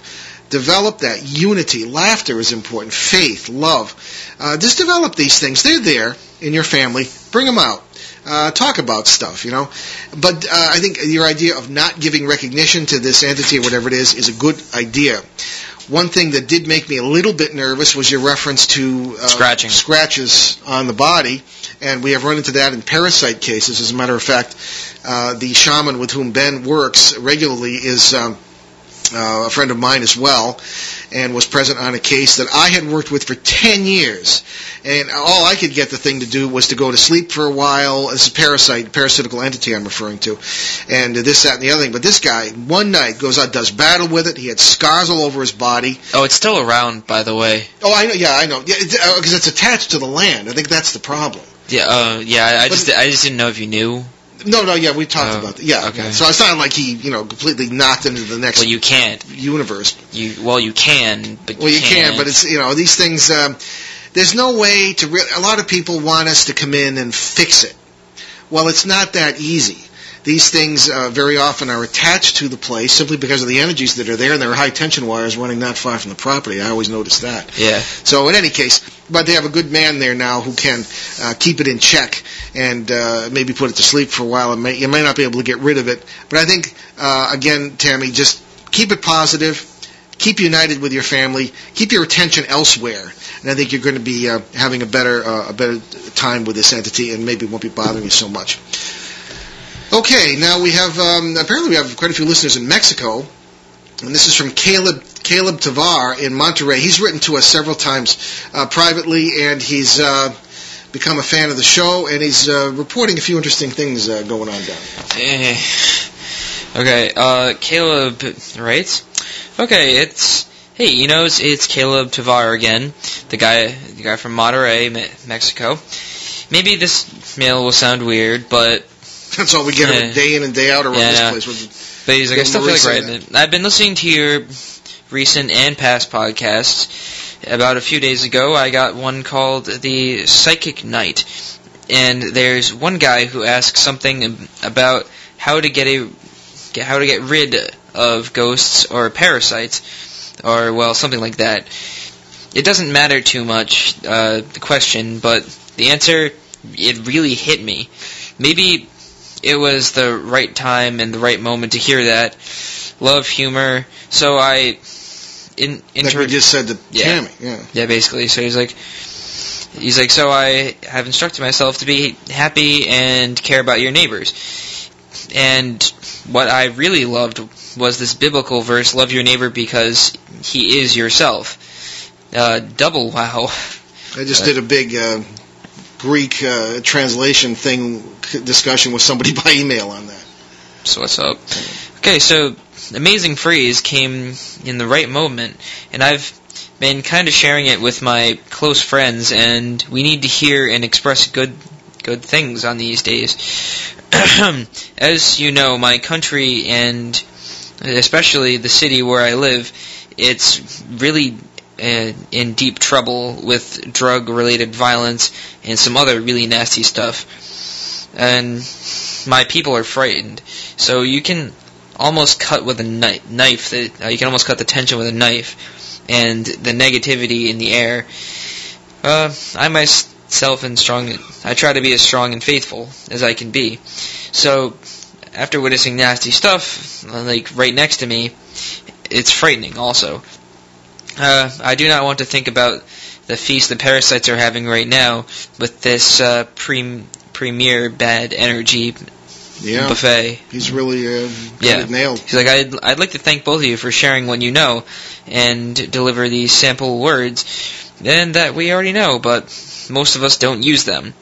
Develop that unity. Laughter is important. Faith, love. Uh, just develop these things. They're there in your family. Bring them out. Uh, talk about stuff, you know. But uh, I think your idea of not giving recognition to this entity or whatever it is is a good idea. One thing that did make me a little bit nervous was your reference to uh, Scratching. scratches on the body, and we have run into that in parasite cases. As a matter of fact, uh, the shaman with whom Ben works regularly is um, uh, a friend of mine as well, and was present on a case that I had worked with for 10 years. And all I could get the thing to do was to go to sleep for a while. This is parasite, parasitical entity I'm referring to. And this, that, and the other thing. But this guy, one night, goes out, does battle with it. He had scars all over his body. oh, it's still around, by the way. Oh, I know, yeah, I know. Because yeah, because it's attached to the land. I think that's the problem. Yeah, uh, yeah. I I just I just didn't know if you knew. No, no, yeah, we talked Oh, about that. Yeah, okay. So it's not like he, you know, completely knocked into the next Well, you can't. universe. You well, you can, but Well, you can't. can, but it's you know these things. Um, there's no way to. Re- a lot of people want us to come in and fix it. Well, it's not that easy. These things uh, very often are attached to the place simply because of the energies that are there, and there are high tension wires running not far from the property. I always notice that. yeah. So in any case, but they have a good man there now who can uh, keep it in check and uh, maybe put it to sleep for a while. It may, you may not be able to get rid of it, but I think uh, again, Tammy, just keep it positive. Keep united with your family. Keep your attention elsewhere, and I think you're going to be uh, having a better uh, a better time with this entity, and maybe won't be bothering you so much. Okay, now we have um, apparently we have quite a few listeners in Mexico, and this is from Caleb Caleb Tavar in Monterrey. He's written to us several times uh, privately, and he's uh, become a fan of the show, and he's uh, reporting a few interesting things uh, going on down. there. Eh. Okay, uh, Caleb writes. Okay, it's hey, you know, it's, it's Caleb Tavar again, the guy, the guy from Monterrey, Mexico. Maybe this mail will sound weird, but That's all we get Yeah. day in and day out around Yeah, this place. But he's like, I still feel like writing it. I've been listening to your recent and past podcasts. About a few days ago, I got one called The Psychic Night. And there's one guy who asks something about how to get a how to get rid of ghosts or parasites, or well, something like that. It doesn't matter too much uh, the question, but the answer it really hit me. Maybe it was the right time and the right moment to hear that. Love humor, so I in like we just said to Yeah. Tammy. Yeah. yeah, basically. So he's like, he's like, so I have instructed myself to be happy and care about your neighbors. And what I really loved was this biblical verse, "Love your neighbor because he is yourself." Uh, double wow. I just did a big uh, Greek uh, translation thing discussion with somebody <laughs> by email on that. So what's up? Okay, so Amazing Freeze came in the right moment, and I've been kind of sharing it with my close friends, and we need to hear and express good good things on these days. <clears throat> As you know, my country and especially the city where I live, it's really in deep trouble with drug-related violence and some other really nasty stuff. And my people are frightened. So you can almost cut with a knife. knife uh, you can almost cut the tension with a knife, and the negativity in the air. Uh, I myself am strong. I try to be as strong and faithful as I can be. So after witnessing nasty stuff, like right next to me, it's frightening. Also, uh, I do not want to think about the feast the parasites are having right now with this uh, pre- premier bad energy Yeah. buffet. He's really uh, Yeah. it nailed. He's like, I'd, I'd like to thank both of you for sharing what you know and deliver these sample words, and that we already know, but most of us don't use them.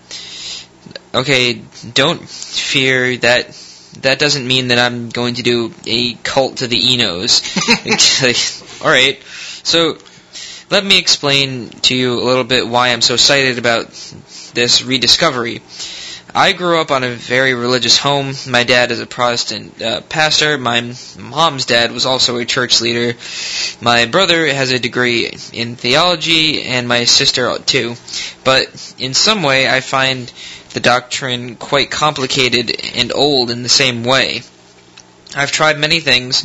Okay, don't fear that. That doesn't mean that I'm going to do a cult to the Enos. <laughs> <laughs> All right, so let me explain to you a little bit why I'm so excited about this rediscovery. I grew up on a very religious home. My dad is a Protestant uh, pastor. My mom's dad was also a church leader. My brother has a degree in theology, and my sister too. But in some way, I find the doctrine quite complicated and old in the same way. I've tried many things,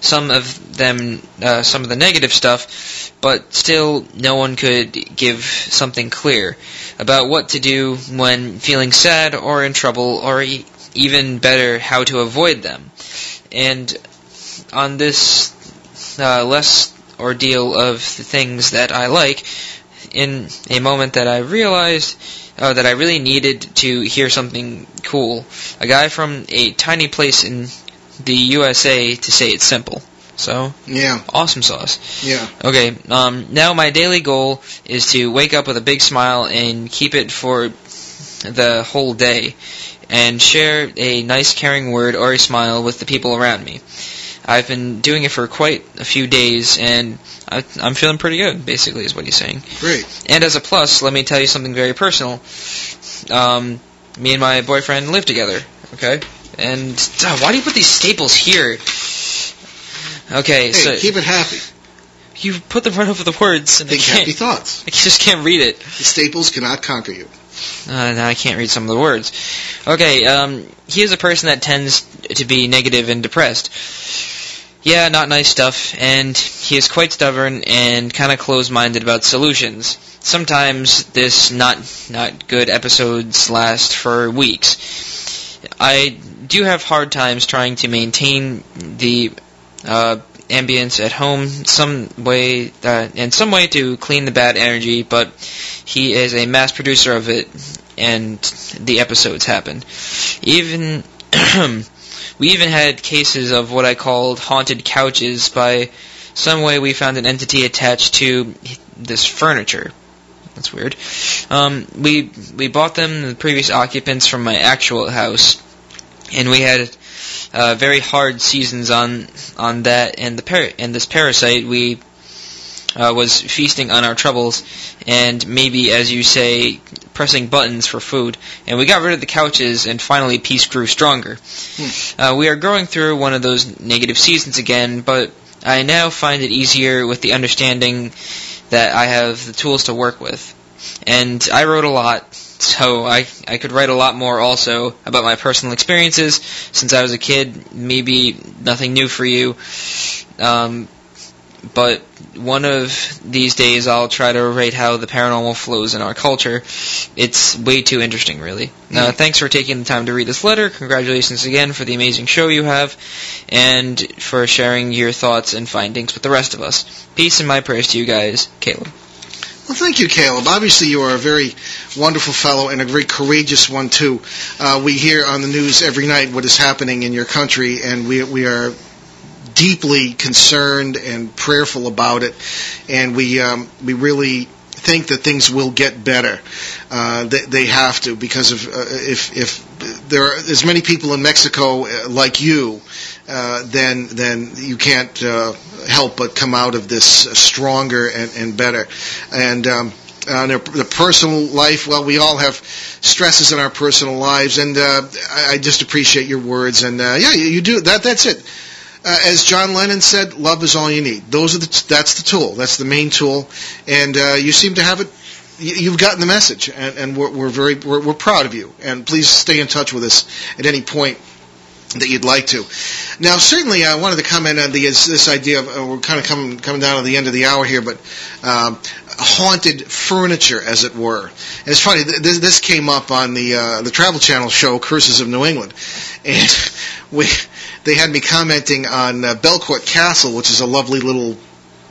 some of them, uh, some of the negative stuff, but still no one could give something clear about what to do when feeling sad or in trouble, or e- even better, how to avoid them. And on this uh, less ordeal of the things that I like, in a moment that I realized uh, that I really needed to hear something cool, a guy from a tiny place in the USA to say it's simple. So, Yeah, awesome sauce. yeah. Okay, um, now my daily goal is to wake up with a big smile and keep it for the whole day, and share a nice caring word or a smile with the people around me. I've been doing it for quite a few days, and I, I'm feeling pretty good, basically, is what he's saying. Great. And as a plus, let me tell you something very personal. Um, me and my boyfriend live together, okay? And uh, why do you put these staples here? Okay, Hey, so keep it happy. you put them right over the words, and I Think happy thoughts. I just can't read it. The staples cannot conquer you. Uh, now I can't read some of the words. Okay, um, he is a person that tends to be negative and depressed. Yeah, not nice stuff, and he is quite stubborn and kind of closed-minded about solutions. Sometimes this not not good episodes last for weeks. I do have hard times trying to maintain the uh, ambience at home, some way uh, in some way to clean the bad energy, but he is a mass producer of it, and the episodes happen. Even <clears throat> we even had cases of what I called haunted couches. By some way, we found an entity attached to this furniture. That's weird. Um, we we bought them the previous occupants from my actual house, and we had uh, very hard seasons on on that. And the par- and this parasite we uh, was feasting on our troubles. And maybe as you say pressing buttons for food. And we got rid of the couches and finally peace grew stronger. Uh, we are going through one of those negative seasons again but I now find it easier with the understanding that I have the tools to work with. And I wrote a lot so I I could write a lot more also about my personal experiences since I was a kid. Maybe nothing new for you, um, but one of these days I'll try to rate how the paranormal flows in our culture. It's way too interesting, really. Uh, thanks for taking the time to read this letter. Congratulations again for the amazing show you have, and for sharing your thoughts and findings with the rest of us. Peace and my prayers to you guys, Caleb. Well, thank you, Caleb. Obviously, you are a very wonderful fellow and a very courageous one too. Uh, we hear on the news every night what is happening in your country, and we we are deeply concerned and prayerful about it, and we um, we really think that things will get better. Uh, they, they have to because of uh, if if there are as many people in Mexico uh, like you, uh, then then you can't uh, help but come out of this uh, stronger and, and better. And um, on their, the personal life, well, we all have stresses in our personal lives, and uh, I, I just appreciate your words. And uh, yeah, you, you do that. That's it. Uh, as John Lennon said, love is all you need. Those are the that's the tool. That's the main tool, and uh, you seem to have it. you- You've gotten the message, and, and we're, we're very we're, we're proud of you. And please stay in touch with us at any point that you'd like to. Now, certainly, I wanted to comment on the this, idea of uh, we're kind of coming coming down to the end of the hour here, but um, haunted furniture, as it were. And it's funny. th- This, this came up on the uh, the Travel Channel show Curses of New England, and <laughs> we they had me commenting on uh, Belcourt Castle, which is a lovely little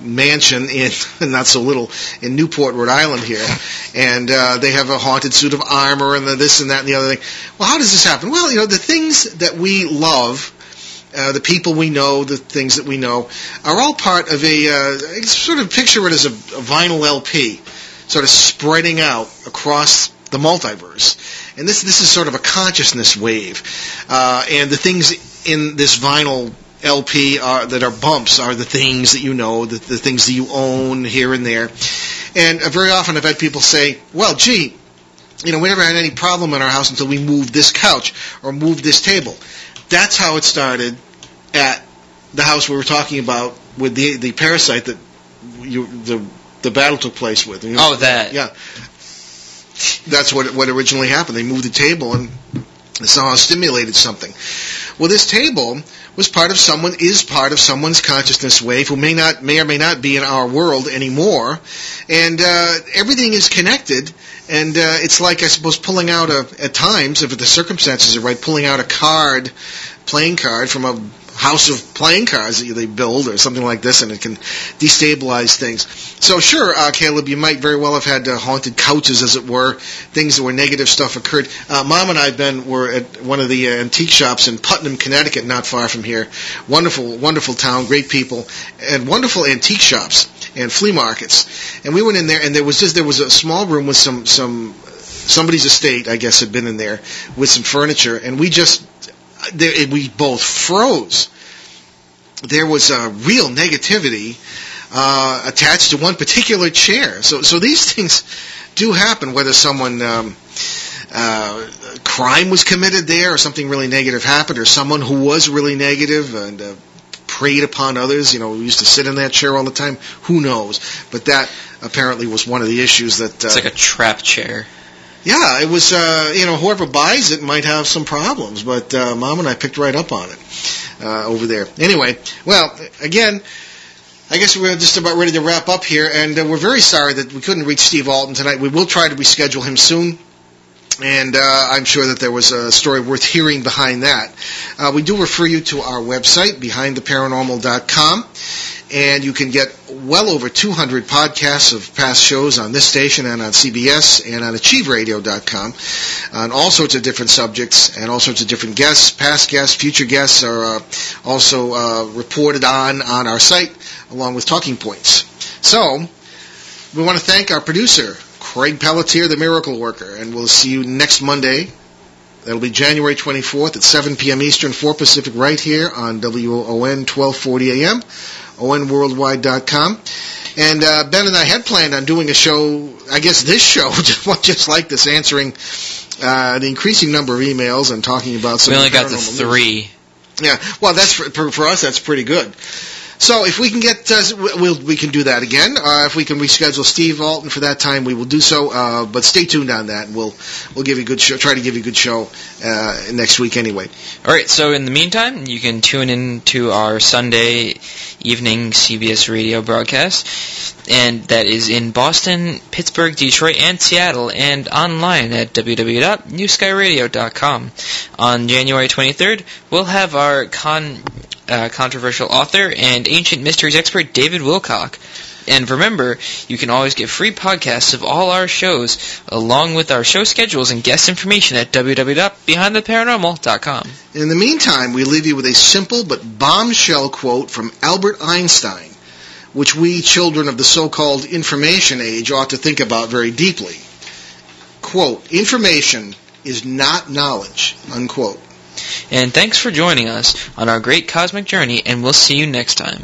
mansion in <laughs> not so little in Newport, Rhode Island here, and uh, they have a haunted suit of armor and the this and that and the other thing. Well, how does this happen? Well, you know, the things that we love. Uh, the people we know, the things that we know, are all part of a uh, sort of picture it as a, a vinyl LP, sort of spreading out across the multiverse. And this this is sort of a consciousness wave. Uh, and the things in this vinyl LP are, that are bumps are the things that you know, the, the things that you own here and there. And uh, very often I've had people say, well, gee, you know, we never had any problem in our house until we moved this couch or moved this table. That's how it started at the house we were talking about with the the parasite that you the the battle took place with. You know, oh, that. Yeah. That's what what originally happened. They moved the table and somehow stimulated something. Well, this table was part of someone is part of someone's consciousness wave who may not may or may not be in our world anymore, and uh, everything is connected. And uh, it's like I suppose pulling out a at times, if the circumstances are right, pulling out a card, playing card from a house of playing cards that they build or something like this, and it can destabilize things. So sure, uh, Caleb, you might very well have had uh, haunted couches, as it were, things where negative stuff occurred. Uh, Mom and I, Ben, were at one of the uh, antique shops in Putnam, Connecticut, not far from here. Wonderful, wonderful town, great people, and wonderful antique shops and flea markets. And we went in there, and there was just there was a small room with some some somebody's estate, I guess, had been in there with some furniture, and we just there, we both froze. There was a real negativity uh, attached to one particular chair. So, so these <laughs> things do happen, whether someone um, uh, crime was committed there, or something really negative happened, or someone who was really negative and uh, preyed upon others. You know, used to sit in that chair all the time. Who knows? But that apparently was one of the issues that. Uh, it's like a trap chair yeah, it was, uh, you know, whoever buys it might have some problems, but uh, Mom and I picked right up on it uh, over there. Anyway, well, again, I guess we're just about ready to wrap up here, and uh, we're very sorry that we couldn't reach Steve Alten tonight. We will try to reschedule him soon. And uh, I'm sure that there was a story worth hearing behind that. Uh, we do refer you to our website, behindtheparanormal.com and you can get well over 200 podcasts of past shows on this station and on CBS and on AchieveRadio.com on all sorts of different subjects and all sorts of different guests. Past guests, future guests are uh, also uh, reported on on our site along with talking points. So, we want to thank our producer, Craig Pelletier, the Miracle Worker, and we'll see you next Monday. That'll be January 24th at 7 p.m. Eastern, 4 Pacific, right here on WOON 1240 AM onworldwide.com. And uh, Ben and I had planned on doing a show, I guess this show, <laughs> just like this, answering uh, the increasing number of emails and talking about some. We only got the three. News. Yeah, well, that's for, for us. That's pretty good. So if we can get, uh, we'll, we can do that again. Uh, if we can reschedule Steve Alten for that time, we will do so. Uh, but stay tuned on that. And we'll we'll give you a good show. Try to give you a good show uh, next week anyway. All right. So in the meantime, you can tune in to our Sunday evening CBS radio broadcast, and that is in Boston, Pittsburgh, Detroit, and Seattle, and online at www.newskyradio.com. On January 23rd, we'll have our con uh, controversial author and ancient mysteries expert David Wilcock. And remember, you can always get free podcasts of all our shows, along with our show schedules and guest information at www.behindtheparanormal.com. In the meantime, we leave you with a simple but bombshell quote from Albert Einstein, which we children of the so-called information age ought to think about very deeply. Quote, information is not knowledge, unquote. And thanks for joining us on our great cosmic journey, and we'll see you next time.